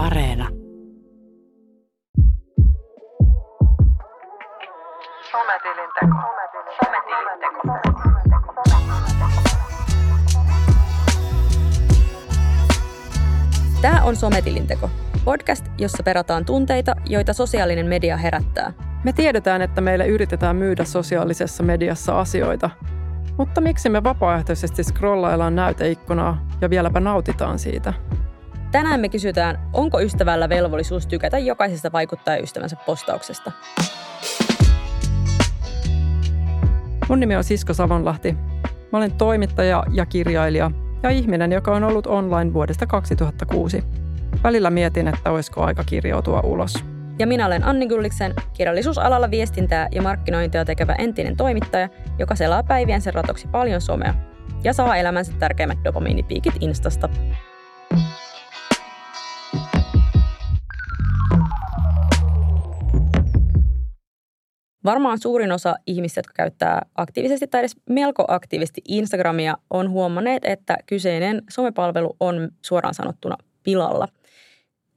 Areena. Sometilinteko. Sometilinteko. Tämä on Sometilinteko, podcast, jossa perataan tunteita, joita sosiaalinen media herättää. Me tiedetään, että meille yritetään myydä sosiaalisessa mediassa asioita, mutta miksi me vapaaehtoisesti scrollaillaan näyteikkunaa ja vieläpä nautitaan siitä? Tänään me kysytään, onko ystävällä velvollisuus tykätä jokaisesta vaikuttajaystävänsä postauksesta. Mun nimi on Sisko Savonlahti. Mä olen toimittaja ja kirjailija ja ihminen, joka on ollut online vuodesta 2006. Välillä mietin, että olisiko aika kirjautua ulos. Ja minä olen Anni Gulliksen, kirjallisuusalalla viestintää ja markkinointia tekevä entinen toimittaja, joka selaa päiviensä ratoksi paljon somea ja saa elämänsä tärkeimmät dopamiinipiikit Instasta. Varmaan suurin osa ihmistä, jotka käyttää aktiivisesti tai edes melko aktiivisesti Instagramia, on huomanneet, että kyseinen somepalvelu on suoraan sanottuna pilalla.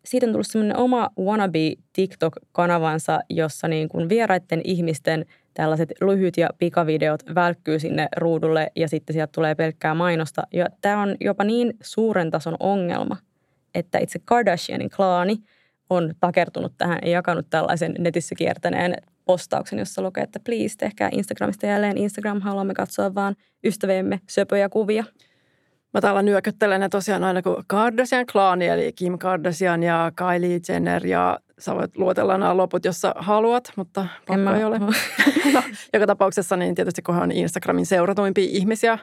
Siitä on tullut semmoinen oma wannabe TikTok-kanavansa, jossa niin kuin vieraiden ihmisten tällaiset lyhyt ja pikavideot välkkyy sinne ruudulle ja sitten sieltä tulee pelkkää mainosta. Ja tämä on jopa niin suuren tason ongelma, että itse Kardashianin klaani on takertunut tähän ja jakanut tällaisen netissä kiertäneen postauksen, jossa lukee, että please tehkää Instagramista jälleen Instagram, haluamme katsoa vaan ystäviemme söpöjä kuvia. Mä täällä nyököttelen ne tosiaan aina kuin Kardashian klaani, eli Kim Kardashian ja Kylie Jenner ja sä voit luotella nämä loput, jos sä haluat, mutta pakko ei ole. no, joka tapauksessa niin tietysti kun on Instagramin seuratuimpia ihmisiä,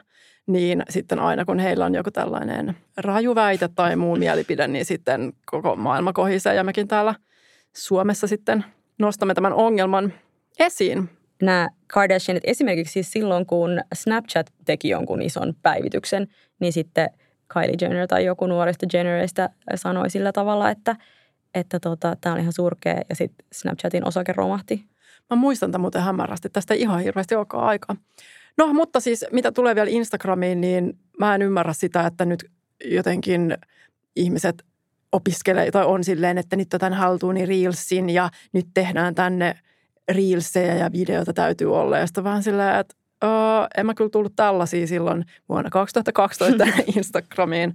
niin sitten aina kun heillä on joku tällainen rajuväite tai muu mielipide, niin sitten koko maailma kohisee ja mekin täällä Suomessa sitten nostamme tämän ongelman esiin. Nämä Kardashianit esimerkiksi siis silloin, kun Snapchat teki jonkun ison päivityksen, niin sitten Kylie Jenner tai joku nuorista Jenneristä sanoi sillä tavalla, että että tota, tämä on ihan surkea ja sitten Snapchatin osake romahti. Mä muistan tämän muuten hämärästi. Tästä ei ihan hirveästi olekaan aikaa. No, mutta siis mitä tulee vielä Instagramiin, niin mä en ymmärrä sitä, että nyt jotenkin ihmiset opiskelee tai on silleen, että nyt otan haltuun niin Reelsin ja nyt tehdään tänne Reelseja ja videoita täytyy olla. Ja sitten vähän silleen, että Uh, en mä kyllä tullut tällaisia silloin vuonna 2012 Instagramiin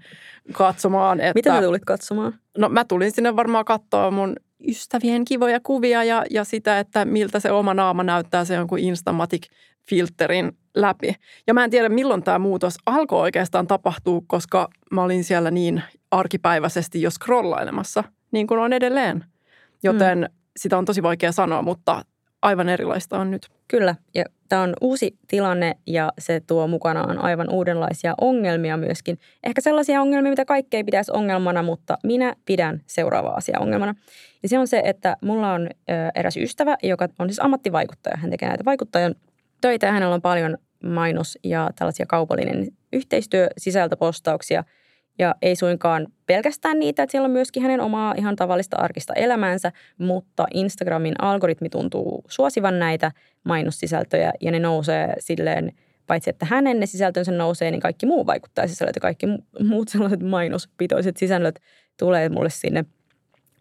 katsomaan. Että, Mitä sä tulit katsomaan? No mä tulin sinne varmaan katsoa mun ystävien kivoja kuvia ja, ja sitä, että miltä se oma naama näyttää se jonkun Instamatic-filterin läpi. Ja mä en tiedä, milloin tämä muutos alkoi oikeastaan tapahtua, koska mä olin siellä niin arkipäiväisesti jo scrollailemassa, niin kuin on edelleen. Joten mm. sitä on tosi vaikea sanoa, mutta aivan erilaista on nyt. Kyllä, ja tämä on uusi tilanne ja se tuo mukanaan aivan uudenlaisia ongelmia myöskin. Ehkä sellaisia ongelmia, mitä kaikkea pitäisi ongelmana, mutta minä pidän seuraavaa asiaa ongelmana. Ja se on se, että mulla on eräs ystävä, joka on siis ammattivaikuttaja. Hän tekee näitä vaikuttajan töitä ja hänellä on paljon mainos- ja tällaisia kaupallinen yhteistyö, sisältöpostauksia – ja ei suinkaan pelkästään niitä, että siellä on myöskin hänen omaa ihan tavallista arkista elämäänsä, mutta Instagramin algoritmi tuntuu suosivan näitä mainossisältöjä ja ne nousee silleen, paitsi että hänen ne sisältönsä nousee, niin kaikki muu vaikuttaa sisällöt ja kaikki muut sellaiset mainospitoiset sisällöt tulee mulle sinne,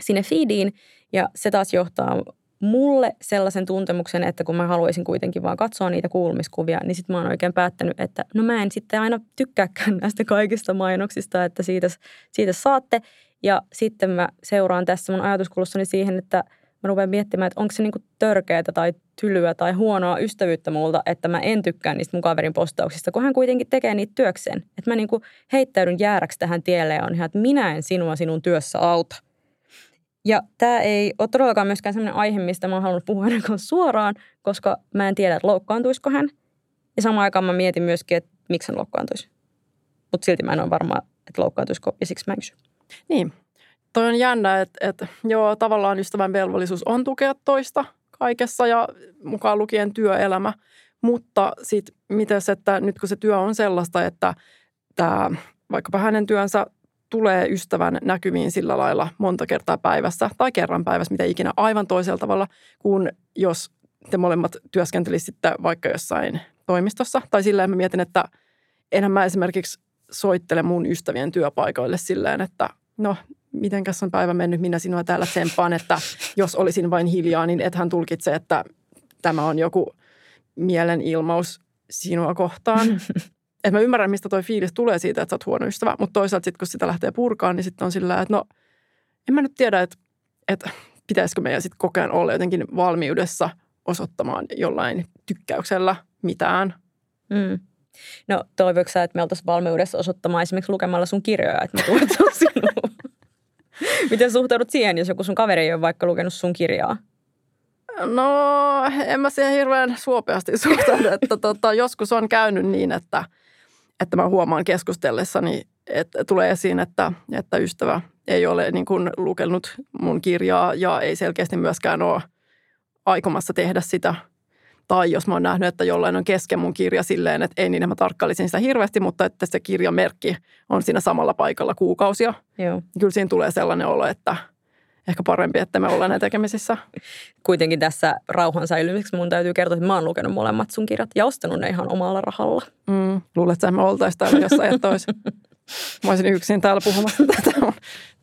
sinne feediin. Ja se taas johtaa mulle sellaisen tuntemuksen, että kun mä haluaisin kuitenkin vaan katsoa niitä kuulumiskuvia, niin sitten mä oon oikein päättänyt, että no mä en sitten aina tykkääkään näistä kaikista mainoksista, että siitä, siitä saatte. Ja sitten mä seuraan tässä mun ajatuskulussani siihen, että mä rupean miettimään, että onko se niinku törkeätä tai tylyä tai huonoa ystävyyttä multa, että mä en tykkää niistä mun kaverin postauksista, kun hän kuitenkin tekee niitä työkseen. Että mä niinku heittäydyn jääräksi tähän tielle ja on ihan, että minä en sinua sinun työssä auta. Ja tämä ei ole todellakaan myöskään sellainen aihe, mistä mä halunnut puhua kanssa suoraan, koska mä en tiedä, että loukkaantuisiko hän. Ja samaan aikaan mä mietin myöskin, että miksi hän loukkaantuisi. Mutta silti mä en ole varma, että loukkaantuisiko, ja siksi mä en kysy. Niin. Toi on jännä, että, että joo, tavallaan ystävän velvollisuus on tukea toista kaikessa ja mukaan lukien työelämä. Mutta sitten miten se, että nyt kun se työ on sellaista, että tämä vaikkapa hänen työnsä tulee ystävän näkyviin sillä lailla monta kertaa päivässä tai kerran päivässä, mitä ikinä aivan toisella tavalla kuin jos te molemmat työskentelisitte vaikka jossain toimistossa. Tai silleen mä mietin, että enhän mä esimerkiksi soittele mun ystävien työpaikoille silleen, että no mitenkäs on päivä mennyt, minä sinua täällä tsemppaan, että jos olisin vain hiljaa, niin ethän tulkitse, että tämä on joku mielenilmaus sinua kohtaan. Et mä ymmärrän, mistä toi fiilis tulee siitä, että sä oot huono ystävä, mutta toisaalta sitten kun sitä lähtee purkaan, niin sitten on sillä että no en mä nyt tiedä, että, että pitäisikö meidän sitten koko ajan olla jotenkin valmiudessa osoittamaan jollain tykkäyksellä mitään. Mm. No toivoiko sä, että me oltaisiin valmiudessa osoittamaan esimerkiksi lukemalla sun kirjoja, että me tuetaan sinua? Miten suhtaudut siihen, jos joku sun kaveri ei ole vaikka lukenut sun kirjaa? No, en mä siihen hirveän suopeasti suhtaudu, että tota, joskus on käynyt niin, että, että mä huomaan keskustellessani, että tulee esiin, että, että ystävä ei ole niin kuin lukenut mun kirjaa ja ei selkeästi myöskään ole aikomassa tehdä sitä. Tai jos mä oon nähnyt, että jollain on kesken mun kirja silleen, että ei niin, mä tarkkailisin sitä hirveästi, mutta että se kirjamerkki on siinä samalla paikalla kuukausia. Joo. Kyllä siinä tulee sellainen olo, että ehkä parempi, että me ollaan näitä tekemisissä. Kuitenkin tässä rauhan säilymiseksi mun täytyy kertoa, että mä oon lukenut molemmat sun kirjat ja ostanut ne ihan omalla rahalla. Mm, luulet, että me oltaisiin täällä jossain, että olisi. Mä olisin yksin täällä puhumassa tätä mun,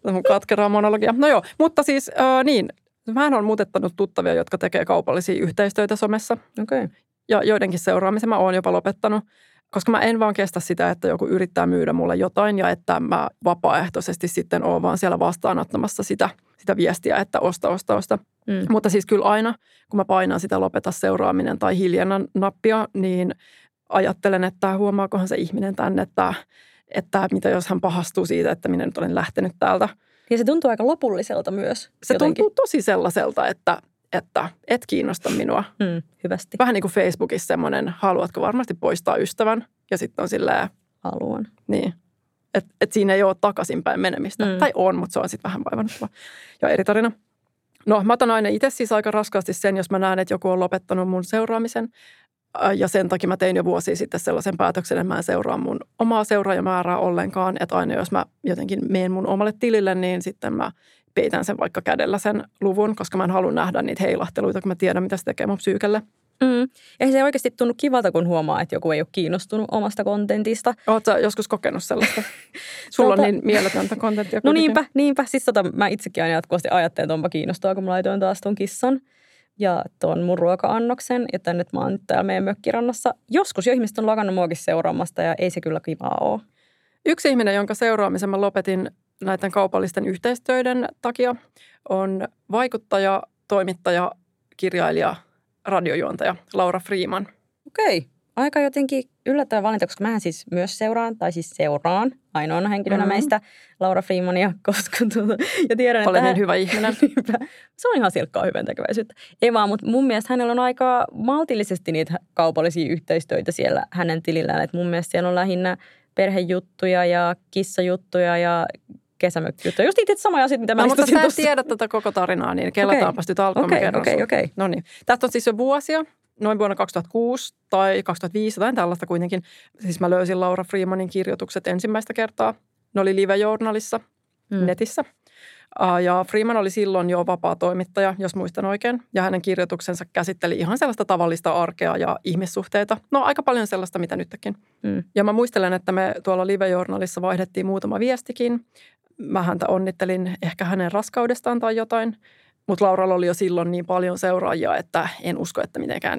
tätä mun katkeraa monologia. No joo, mutta siis äh, niin, mä on muutettanut tuttavia, jotka tekee kaupallisia yhteistöitä somessa. Okei. Okay. Ja joidenkin seuraamisen mä oon jopa lopettanut, koska mä en vaan kestä sitä, että joku yrittää myydä mulle jotain ja että mä vapaaehtoisesti sitten oon vaan siellä vastaanottamassa sitä, sitä viestiä, että osta, osta, osta. Mm. Mutta siis kyllä aina, kun mä painan sitä lopeta seuraaminen tai hiljennan nappia, niin ajattelen, että huomaakohan se ihminen tänne, että että mitä jos hän pahastuu siitä, että minä nyt olen lähtenyt täältä. Ja se tuntuu aika lopulliselta myös. Se jotenkin. tuntuu tosi sellaiselta, että, että et kiinnosta minua. Mm, hyvästi. Vähän niin kuin Facebookissa semmoinen, haluatko varmasti poistaa ystävän? Ja sitten on silleen... Haluan. Niin. Että et siinä ei ole takaisinpäin menemistä. Mm. Tai on, mutta se on sitten vähän vaivannuttava. Ja eri tarina. No mä otan aina itse siis aika raskaasti sen, jos mä näen, että joku on lopettanut mun seuraamisen. Ja sen takia mä tein jo vuosia sitten sellaisen päätöksen, että mä en seuraa mun omaa seuraajamäärää ollenkaan. Että aina jos mä jotenkin menen mun omalle tilille, niin sitten mä peitän sen vaikka kädellä sen luvun, koska mä en halua nähdä niitä heilahteluita, kun mä tiedän, mitä se tekee mun psyykelle. Mm. Ei se oikeasti tunnu kivalta, kun huomaa, että joku ei ole kiinnostunut omasta kontentista. Oletko joskus kokenut sellaista? Sulla tuota... on niin mieletöntä kontenttia. No niinpä, niinpä. Siis tota, mä itsekin aina jatkuvasti ajattelen, että onpa kiinnostaa, kun mä laitoin taas ton kissan ja tuon mun ruoka-annoksen, että nyt mä oon nyt täällä meidän mökkirannassa. Joskus jo ihmiset on lakannut muakin seuraamasta ja ei se kyllä kivaa ole. Yksi ihminen, jonka seuraamisen mä lopetin näiden kaupallisten yhteistyöiden takia, on vaikuttaja, toimittaja, kirjailija, radiojuontaja Laura Freeman. Okei aika jotenkin yllättävä valinta, koska mä siis myös seuraan, tai siis seuraan ainoana henkilönä mm-hmm. meistä Laura Freemania, koska tuota, ja tiedän, Olen että niin hyvä ihminen. se on ihan silkkaa hyvän tekeväisyyttä. Ei vaan, mutta mun mielestä hänellä on aika maltillisesti niitä kaupallisia yhteistöitä siellä hänen tilillään. että mun mielestä siellä on lähinnä perhejuttuja ja kissajuttuja ja kesämökkijuttuja. Just itse samoja asioita, mitä mä no, mutta sä et tiedä tätä koko tarinaa, niin kellataanpa okay. nyt okay, okei, okei. Okay. No niin. Tästä on siis jo vuosia noin vuonna 2006 tai 2005, tai tällaista kuitenkin. Siis mä löysin Laura Freemanin kirjoitukset ensimmäistä kertaa. Ne oli live-journalissa mm. netissä. Ja Freeman oli silloin jo vapaa toimittaja, jos muistan oikein. Ja hänen kirjoituksensa käsitteli ihan sellaista tavallista arkea ja ihmissuhteita. No aika paljon sellaista, mitä nytkin. Mm. Ja mä muistelen, että me tuolla live-journalissa vaihdettiin muutama viestikin. Mä häntä onnittelin ehkä hänen raskaudestaan tai jotain. Mutta Lauralla oli jo silloin niin paljon seuraajia, että en usko, että mitenkään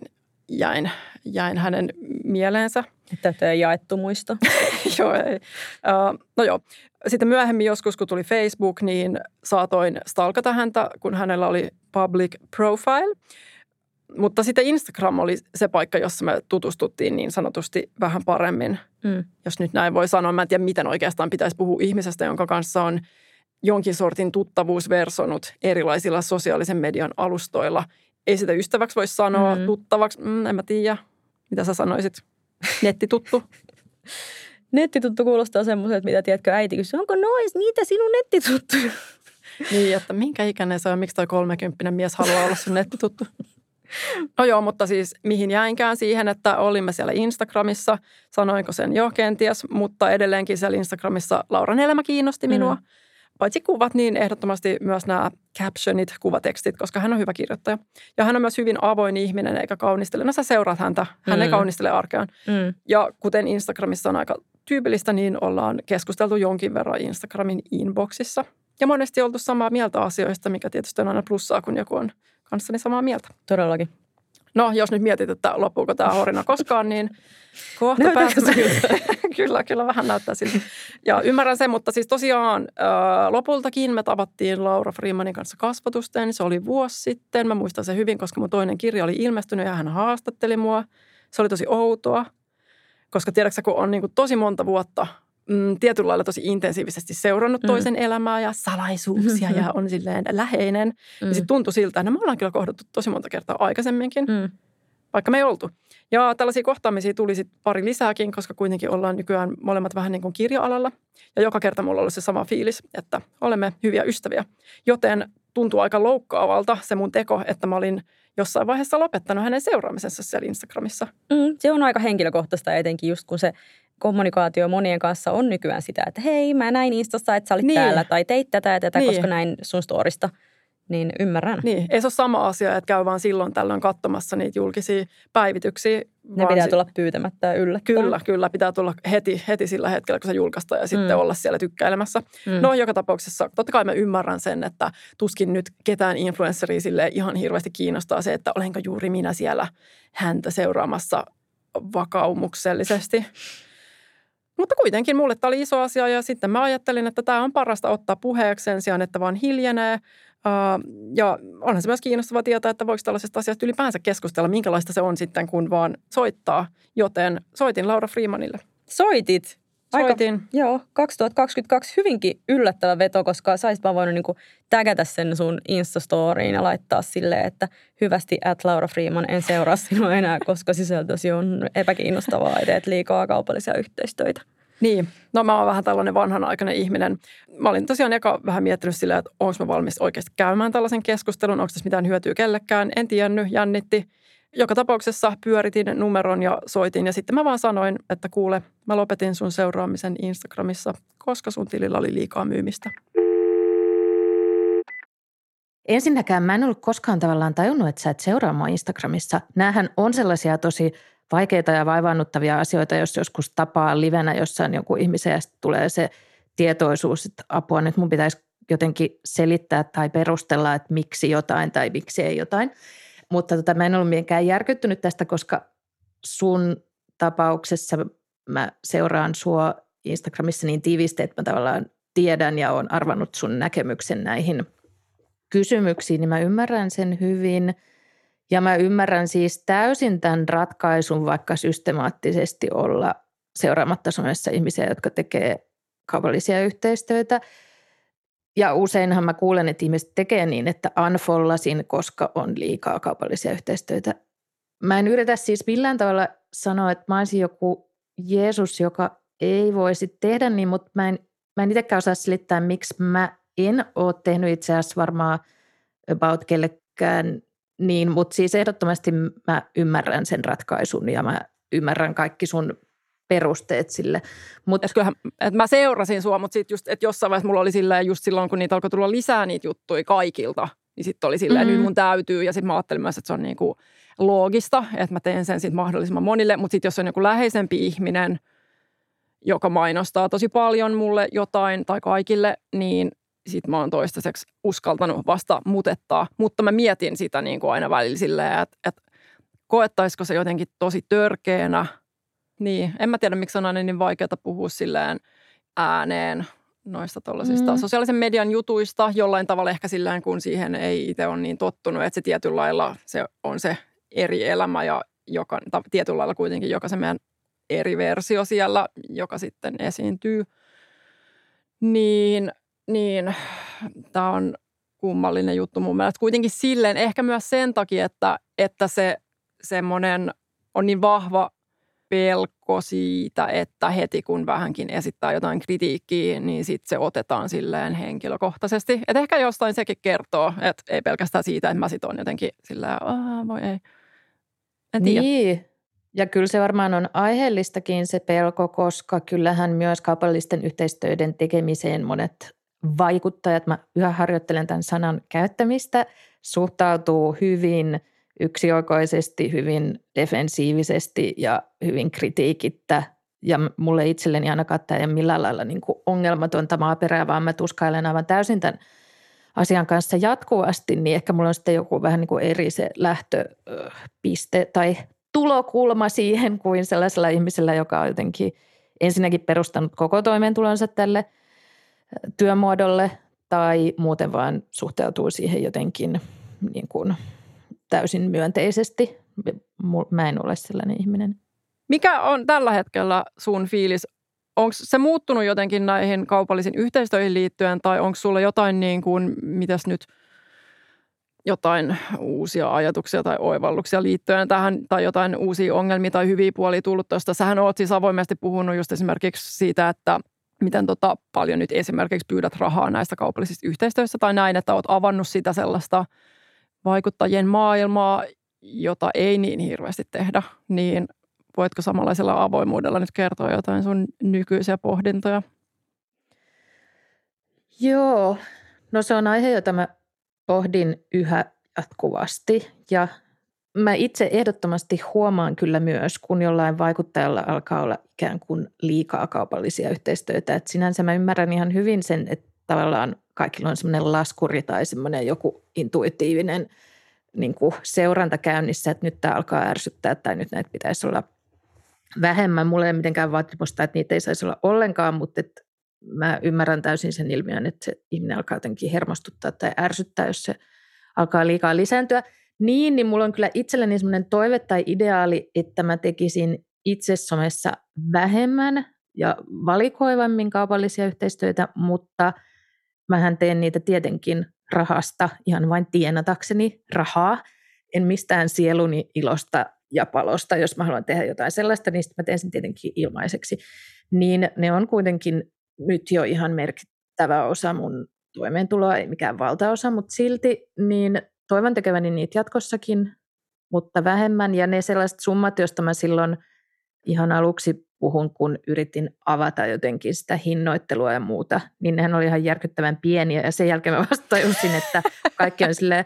jäin, jäin hänen mieleensä. Että tämä jaettu muisto. joo, ei. Uh, no joo. Sitten myöhemmin joskus, kun tuli Facebook, niin saatoin stalkata häntä, kun hänellä oli public profile. Mutta sitten Instagram oli se paikka, jossa me tutustuttiin niin sanotusti vähän paremmin. Mm. Jos nyt näin voi sanoa. Mä en tiedä, miten oikeastaan pitäisi puhua ihmisestä, jonka kanssa on – jonkin sortin tuttavuus versonut erilaisilla sosiaalisen median alustoilla. Ei sitä ystäväksi voi sanoa, mm. tuttavaksi, mm, en mä tiedä. Mitä sä sanoisit? Nettituttu? Nettituttu kuulostaa semmoiselta, mitä tiedätkö äiti kysyy, onko nois niitä sinun nettituttuja? niin, että minkä ikäinen se on, miksi toi 30 mies haluaa olla sun nettituttu? No joo, mutta siis mihin jäinkään siihen, että olimme siellä Instagramissa, sanoinko sen jo kenties, mutta edelleenkin siellä Instagramissa Lauran elämä kiinnosti minua. Mm paitsi kuvat, niin ehdottomasti myös nämä captionit, kuvatekstit, koska hän on hyvä kirjoittaja. Ja hän on myös hyvin avoin ihminen eikä kaunistele. No sä seuraat häntä, hän mm. ei kaunistele arkeaan. Mm. Ja kuten Instagramissa on aika tyypillistä, niin ollaan keskusteltu jonkin verran Instagramin inboxissa. Ja monesti oltu samaa mieltä asioista, mikä tietysti on aina plussaa, kun joku on kanssani samaa mieltä. Todellakin. No, jos nyt mietit, että loppuuko tämä horina koskaan, niin kohta pääsemme. kyllä, kyllä vähän näyttää siltä. Ja ymmärrän sen, mutta siis tosiaan lopultakin me tavattiin Laura Freemanin kanssa kasvatusten. Se oli vuosi sitten. Mä muistan sen hyvin, koska mun toinen kirja oli ilmestynyt ja hän haastatteli mua. Se oli tosi outoa, koska tiedätkö kun on niin kuin tosi monta vuotta mm, tietyllä lailla tosi intensiivisesti seurannut Mm. toisen elämää ja salaisuuksia ja on silleen läheinen. Mm. Ja sitten tuntui siltä, että me ollaan kyllä kohdattu tosi monta kertaa aikaisemminkin Mm. vaikka me ei oltu. Ja tällaisia kohtaamisia tuli sitten pari lisääkin, koska kuitenkin ollaan nykyään molemmat vähän niin kuin kirja-alalla. Ja joka kerta mulla ollut se sama fiilis, että olemme hyviä ystäviä. Joten tuntuu aika loukkaavalta se mun teko, että mä olin jossain vaiheessa lopettanut hänen seuraamisensa siellä Instagramissa. Mm, se on aika henkilökohtaista etenkin just kun se kommunikaatio monien kanssa on nykyään sitä, että hei mä näin Instassa, että sä olit Niin. täällä tai teit tätä ja tätä, Niin. koska näin sun storista. Niin ymmärrän. Niin, ei se ole sama asia, että käy vaan silloin tällöin katsomassa niitä julkisia päivityksiä. Ne vaan pitää si- tulla pyytämättä ja yllättäen. Kyllä, kyllä. Pitää tulla heti, heti sillä hetkellä, kun se julkaistaan ja sitten Mm. olla siellä tykkäilemässä. Mm. No joka tapauksessa, totta kai mä ymmärrän sen, että tuskin nyt ketään influenceria sille ihan hirveästi kiinnostaa se, että olenko juuri minä siellä häntä seuraamassa vakaumuksellisesti. Mutta kuitenkin mulle tämä oli iso asia ja sitten mä ajattelin, että tämä on parasta ottaa puheeksi sen sijaan, että vaan hiljenee. Ja onhan se myös kiinnostava tietää, että voiko tällaisesta asiasta ylipäänsä keskustella, minkälaista se on sitten, kun vaan soittaa. Joten soitin Laura Freemanille. Soitit. Aika, Soitin. Joo, 2022 hyvinkin yllättävä veto, koska saisit vaan voinut niinku tägätä sen sun Instastoriin ja laittaa silleen, että hyvästi at Laura Freeman, en seuraa sinua enää, koska sisältösi on epäkiinnostavaa ja teet liikaa kaupallisia yhteistöitä. Niin, no mä oon vähän tällainen vanhanaikainen ihminen. Mä olin tosiaan eka vähän miettinyt silleen, että onko mä valmis oikeasti käymään tällaisen keskustelun, onko tässä mitään hyötyä kellekään. En tiennyt, jännitti. Joka tapauksessa pyöritin numeron ja soitin ja sitten mä vaan sanoin, että kuule, mä lopetin sun seuraamisen Instagramissa, koska sun tilillä oli liikaa myymistä. Ensinnäkään mä en ollut koskaan tavallaan tajunnut, että sä et seuraa mua Instagramissa. Nämähän on sellaisia tosi vaikeita ja vaivaannuttavia asioita, jos joskus tapaa livenä jossain jonkun ihmisen ja tulee se tietoisuus, että apua nyt mun pitäisi jotenkin selittää tai perustella, että miksi jotain tai miksi ei jotain. Mutta tota, mä en ollut mitenkään järkyttynyt tästä, koska sun tapauksessa mä seuraan sua Instagramissa niin tiivisti, että mä tavallaan tiedän ja olen arvannut sun näkemyksen näihin kysymyksiin, niin mä ymmärrän sen hyvin. Ja mä ymmärrän siis täysin tämän ratkaisun, vaikka systemaattisesti olla seuraamatta somessa ihmisiä, jotka tekee kaupallisia yhteistyötä. Ja useinhan mä kuulen, että ihmiset tekee niin, että unfollasin, koska on liikaa kaupallisia yhteistyötä. Mä en yritä siis millään tavalla sanoa, että mä olisin joku Jeesus, joka ei voisi tehdä niin, mutta mä en, mä en itsekään osaa selittää, miksi mä en ole tehnyt itse asiassa varmaan about kellekään niin, mutta siis ehdottomasti mä ymmärrän sen ratkaisun ja mä ymmärrän kaikki sun perusteet sille. Mut, Et kyllähän, et mä seurasin sua, mutta sitten just, että jossain vaiheessa mulla oli silleen, just silloin, kun niitä alkoi tulla lisää niitä juttuja kaikilta, niin sitten oli silleen, Mhm. nyt mun täytyy. Ja sitten mä ajattelin myös, että se on niinku loogista, että mä teen sen sitten mahdollisimman monille. Mutta sitten jos on joku läheisempi ihminen, joka mainostaa tosi paljon mulle jotain tai kaikille, niin sitten mä oon toistaiseksi uskaltanut vasta mutettaa. Mutta mä mietin sitä niin kuin aina välillä silleen, että, että koettaisiko se jotenkin tosi törkeänä. Niin, en mä tiedä, miksi on aina niin vaikeaa puhua silleen ääneen noista tuollaisista Mm. sosiaalisen median jutuista jollain tavalla ehkä silleen, kun siihen ei itse ole niin tottunut, että se tietyllä lailla se on se eri elämä ja joka, tai tietyllä lailla kuitenkin joka se meidän eri versio siellä, joka sitten esiintyy. Niin, niin tämä on kummallinen juttu mun mielestä. Kuitenkin silleen, ehkä myös sen takia, että, että se semmoinen on niin vahva pelko siitä, että heti kun vähänkin esittää jotain kritiikkiä, niin sitten se otetaan silleen henkilökohtaisesti. Et ehkä jostain sekin kertoo, että ei pelkästään siitä, että mä sit on jotenkin silleen, voi ei. En tiedä. Niin, ja kyllä se varmaan on aiheellistakin se pelko, koska kyllähän myös kaupallisten yhteistyöiden tekemiseen monet vaikuttajat, mä yhä harjoittelen tämän sanan käyttämistä, suhtautuu hyvin yksioikoisesti, hyvin defensiivisesti ja hyvin kritiikittä. Ja mulle itselleni ainakaan tämä ei millään lailla niin kuin ongelmatonta maaperää, vaan mä tuskailen aivan täysin tämän asian kanssa jatkuvasti, niin ehkä mulla on sitten joku vähän niin kuin eri se lähtöpiste tai tulokulma siihen kuin sellaisella ihmisellä, joka on jotenkin ensinnäkin perustanut koko toimeentulonsa tälle työmuodolle tai muuten vaan suhteutuu siihen jotenkin niin kuin täysin myönteisesti. Mä en ole sellainen ihminen. Mikä on tällä hetkellä sun fiilis? Onko se muuttunut jotenkin näihin kaupallisiin yhteistyöihin liittyen tai onko sulla jotain niin kuin, mitäs nyt, jotain uusia ajatuksia tai oivalluksia liittyen tähän tai jotain uusia ongelmia tai hyviä puolia tullut tuosta? Sähän oot siis avoimesti puhunut just esimerkiksi siitä, että miten tota paljon nyt esimerkiksi pyydät rahaa näistä kaupallisista yhteistyössä tai näin, että oot avannut sitä sellaista vaikuttajien maailmaa, jota ei niin hirveästi tehdä, niin voitko samanlaisella avoimuudella nyt kertoa jotain sun nykyisiä pohdintoja? Joo, no se on aihe, jota mä pohdin yhä jatkuvasti ja mä itse ehdottomasti huomaan kyllä myös, kun jollain vaikuttajalla alkaa olla ikään kuin liikaa kaupallisia yhteistyötä. Et sinänsä mä ymmärrän ihan hyvin sen, että tavallaan kaikilla on semmoinen laskuri tai semmoinen joku intuitiivinen niin kuin seuranta käynnissä, että nyt tämä alkaa ärsyttää tai nyt näitä pitäisi olla vähemmän. Mulla ei ole mitenkään vaatimusta, että niitä ei saisi olla ollenkaan, mutta että mä ymmärrän täysin sen ilmiön, että se ihminen alkaa jotenkin hermostuttaa tai ärsyttää, jos se alkaa liikaa lisääntyä. Niin, niin mulla on kyllä itselleni semmoinen toive tai ideaali, että mä tekisin itse somessa vähemmän ja valikoivammin kaupallisia yhteistyötä, mutta mähän teen niitä tietenkin rahasta ihan vain tienatakseni rahaa. En mistään sieluni ilosta ja palosta, jos mä haluan tehdä jotain sellaista, niin sitten mä teen sen tietenkin ilmaiseksi. Niin ne on kuitenkin nyt jo ihan merkittävä osa mun toimeentuloa, ei mikään valtaosa, mutta silti niin toivon tekeväni niitä jatkossakin, mutta vähemmän. Ja ne sellaiset summat, joista mä silloin ihan aluksi puhun, kun yritin avata jotenkin sitä hinnoittelua ja muuta, niin nehän oli ihan järkyttävän pieniä. Ja sen jälkeen mä vasta tajusin, että kaikki on silleen,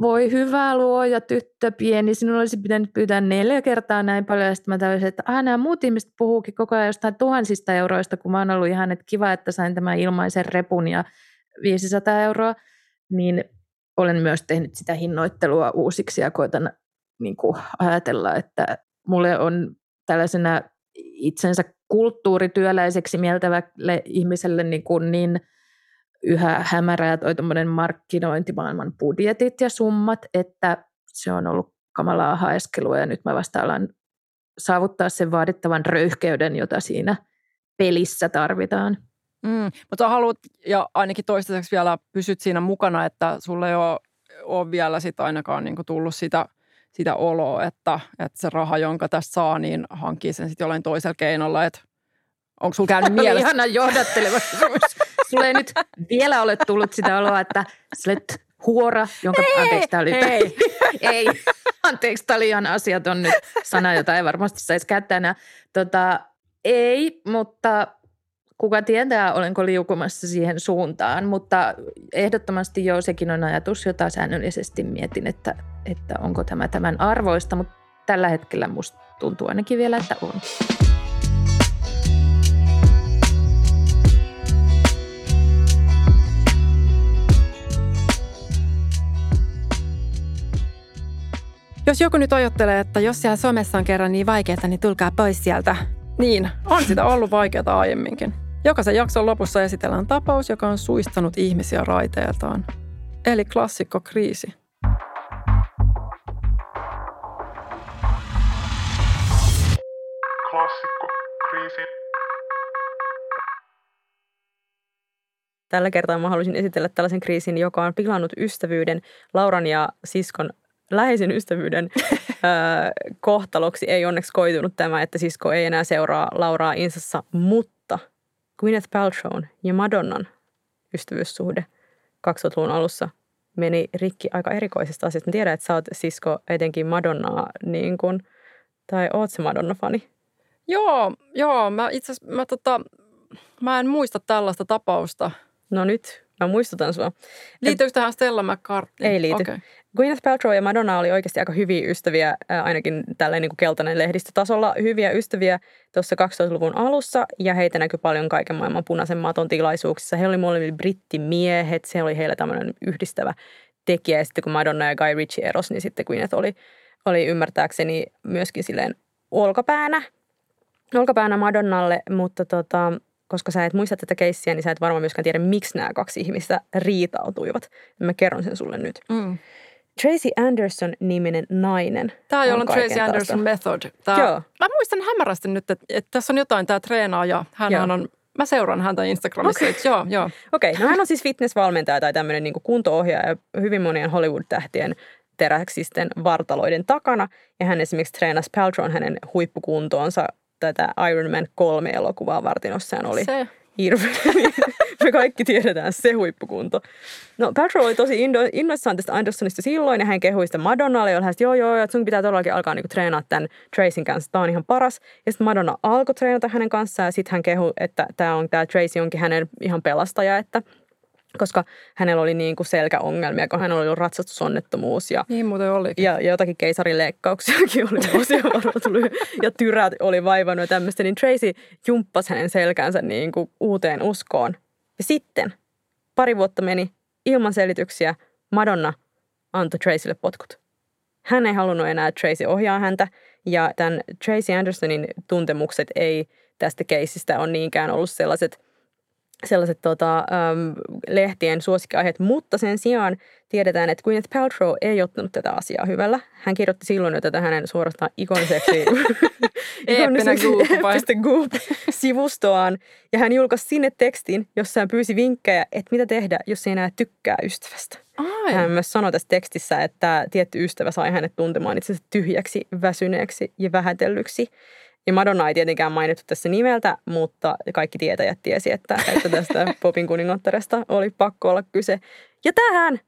voi hyvä luoja tyttö pieni, sinun olisi pitänyt pyytää neljä kertaa näin paljon. Ja sitten mä tajusin, että ah, nämä muut ihmiset puhuukin koko ajan jostain tuhansista euroista, kun mä oon ollut ihan, että kiva, että sain tämän ilmaisen repun ja 500 euroa. Niin olen myös tehnyt sitä hinnoittelua uusiksi ja koitan niin kuin ajatella, että mulle on tällaisena itsensä kulttuurityöläiseksi mieltävälle ihmiselle niin, kuin niin yhä hämärää toi markkinointimaailman budjetit ja summat, että se on ollut kamalaa haeskelua ja nyt mä vasta alan saavuttaa sen vaadittavan röyhkeyden, jota siinä pelissä tarvitaan. Mm, mutta haluat, ja ainakin toistaiseksi vielä pysyt siinä mukana, että sulle ei ole, ole vielä sit ainakaan niin tullut sitä, sitä oloa, että, että se raha, jonka tästä saa, niin hankkii sen sitten jollain toisella keinolla. Että onko sulla käynyt mielessä? Ihana johdatteleva Sulle ei nyt vielä ole tullut sitä oloa, että olet huora, jonka... Hei, anteeksi, tämä oli... hei. ei, anteeksi, tämä oli ihan asiaton nyt sana, jota ei varmasti saisi käyttää enää. Tota, ei, mutta kuka tietää, olenko liukumassa siihen suuntaan, mutta ehdottomasti jo sekin on ajatus, jota säännöllisesti mietin, että, että onko tämä tämän arvoista, mutta tällä hetkellä musta tuntuu ainakin vielä, että on. Jos joku nyt ajattelee, että jos siellä somessa on kerran niin vaikeaa, niin tulkaa pois sieltä. Niin, on sitä ollut vaikeaa aiemminkin. Jokaisen jakson lopussa esitellään tapaus, joka on suistanut ihmisiä raiteeltaan. Eli klassikko kriisi. Klassikko kriisi. Tällä kertaa mä haluaisin esitellä tällaisen kriisin, joka on pilannut ystävyyden Lauran ja siskon läheisen ystävyyden kohtaloksi ei onneksi koitunut tämä, että sisko ei enää seuraa Lauraa Insassa, mutta Gwyneth Paltrow ja Madonnan ystävyyssuhde 2000-luvun alussa meni rikki aika erikoisesta asiasta. Mä tiedän, että sä oot sisko etenkin Madonnaa niin kuin, tai oot se Madonna-fani? Joo, joo. Mä itse mä, tota, mä en muista tällaista tapausta. No nyt Mä muistutan sua. Liittyykö tähän Stella McCartney? Ei liity. Okay. Gwyneth Paltrow ja Madonna oli oikeasti aika hyviä ystäviä, ainakin tällä niin kuin keltainen lehdistötasolla, hyviä ystäviä tuossa 2000-luvun alussa, ja heitä näkyi paljon kaiken maailman punaisen maton tilaisuuksissa. He oli molemmille brittimiehet, se oli heillä tämmöinen yhdistävä tekijä, ja sitten kun Madonna ja Guy Ritchie eros, niin sitten Gwyneth oli, oli ymmärtääkseni myöskin silleen olkapäänä, olkapäänä Madonnalle, mutta tota, koska sä et muista tätä keissiä, niin sä et varmaan myöskään tiedä, miksi nämä kaksi ihmistä riitautuivat. Mä kerron sen sulle nyt. Mm. Tracy Anderson-niminen nainen. Tämä, on kaiken Tracy Anderson. Method. Tämä, Joo. Mä muistan hämärästi nyt, että, että tässä on jotain, tämä treenaaja. Hän Joo. on, mä seuraan häntä Instagramissa. Okay. Joo, joo. Okei, no hän on siis fitnessvalmentaja tai tämmöinen niin kunto-ohjaaja hyvin monien Hollywood-tähtien teräksisten vartaloiden takana. Ja hän esimerkiksi treenasi Paltrown hänen huippukuntoonsa tätä Iron Man 3 elokuvaa varten, jossa hän oli Se. hirveä. Me kaikki tiedetään se huippukunto. No Paltrow oli tosi inno, innoissaan tästä Andersonista silloin ja hän kehui sitä Madonnalle, jolla hän sanoi, joo joo, että sun pitää todellakin alkaa niinku treenaa tämän Tracyn kanssa, tämä on ihan paras. Ja sitten Madonna alkoi treenata hänen kanssaan ja sitten hän kehui, että tämä on tämä Tracy onkin hänen ihan pelastaja, että koska hänellä oli niin kuin selkäongelmia, kun hänellä oli ollut ratsastusonnettomuus ja Niin muuten oli. ja jotakin keisarileikkauksiakin oli tullut ja tyrät oli vaivannut ja tämmöistä, niin Tracy jumppasi hänen selkänsä niin kuin uuteen uskoon. Ja sitten pari vuotta meni ilman selityksiä, Madonna antoi Tracylle potkut. Hän ei halunnut enää, että Tracy ohjaa häntä ja tämän Tracy Andersonin tuntemukset ei tästä keisistä on niinkään ollut sellaiset – sellaiset tota, äm, lehtien suosikkiaiheet, mutta sen sijaan tiedetään, että Gwyneth Paltrow ei ottanut tätä asiaa hyvällä. Hän kirjoitti silloin jo tätä hänen suorastaan ikoniseksi, Goop-sivustoaan. Ja hän julkaisi sinne tekstin, jossa hän pyysi vinkkejä, että mitä tehdä, jos ei enää tykkää ystävästä. Ai. Hän myös sanoi tässä tekstissä, että tietty ystävä sai hänet tuntemaan itsensä tyhjäksi, väsyneeksi ja vähätellyksi. Ja Madonna ei tietenkään mainittu tässä nimeltä, mutta kaikki tietäjät tiesi, että, että tästä popin kuningattaresta oli pakko olla kyse. Ja tähän,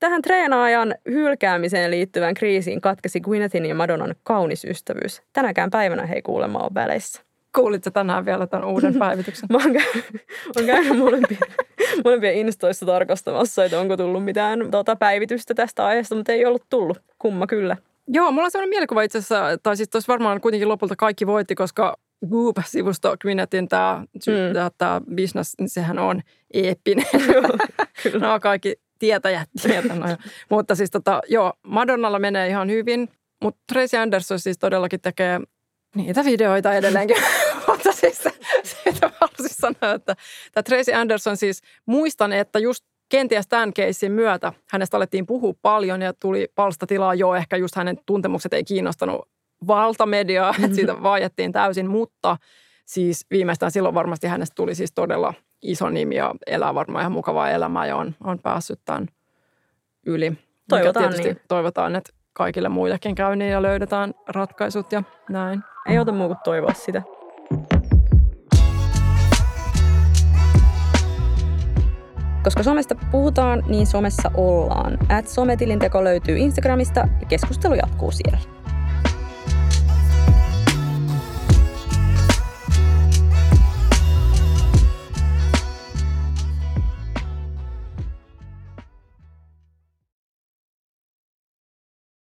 tähän treenaajan hylkäämiseen liittyvään kriisiin katkesi Gwynethin ja Madonnan kaunis ystävyys. Tänäkään päivänä he ei kuulemma ole väleissä. Kuulitko tänään vielä tämän uuden päivityksen? Mä oon käynyt, oon käynyt molempia, molempia instoissa tarkastamassa, että onko tullut mitään tota, päivitystä tästä aiheesta, mutta ei ollut tullut. Kumma kyllä. Joo, mulla on sellainen mielikuva itse asiassa, tai siis tuossa varmaan kuitenkin lopulta kaikki voitti, koska Goop-sivusto Gwynethin tämä Mm. mm. tää business, niin sehän on eeppinen. Kyllä. no kaikki tietäjät tietävät. mutta siis tota, joo, Madonnalla menee ihan hyvin, mutta Tracy Anderson siis todellakin tekee niitä videoita edelleenkin. mutta siis se, siitä haluaisin sanoa, että tämä Tracy Anderson siis, muistan, että just kenties tämän keissin myötä hänestä alettiin puhua paljon ja tuli palstatilaa jo, ehkä just hänen tuntemukset ei kiinnostanut valtamediaa, että siitä vaiettiin täysin, mutta siis viimeistään silloin varmasti hänestä tuli siis todella iso nimi ja elää varmaan ihan mukavaa elämää ja on, on päässyt tämän yli. Toivotaan tietysti niin. toivotaan, että kaikille muillekin käy niin ja löydetään ratkaisut ja näin. Ei ota muu kuin toivoa sitä. Koska somesta puhutaan, niin somessa ollaan. At sometilinteko löytyy Instagramista ja keskustelu jatkuu siellä.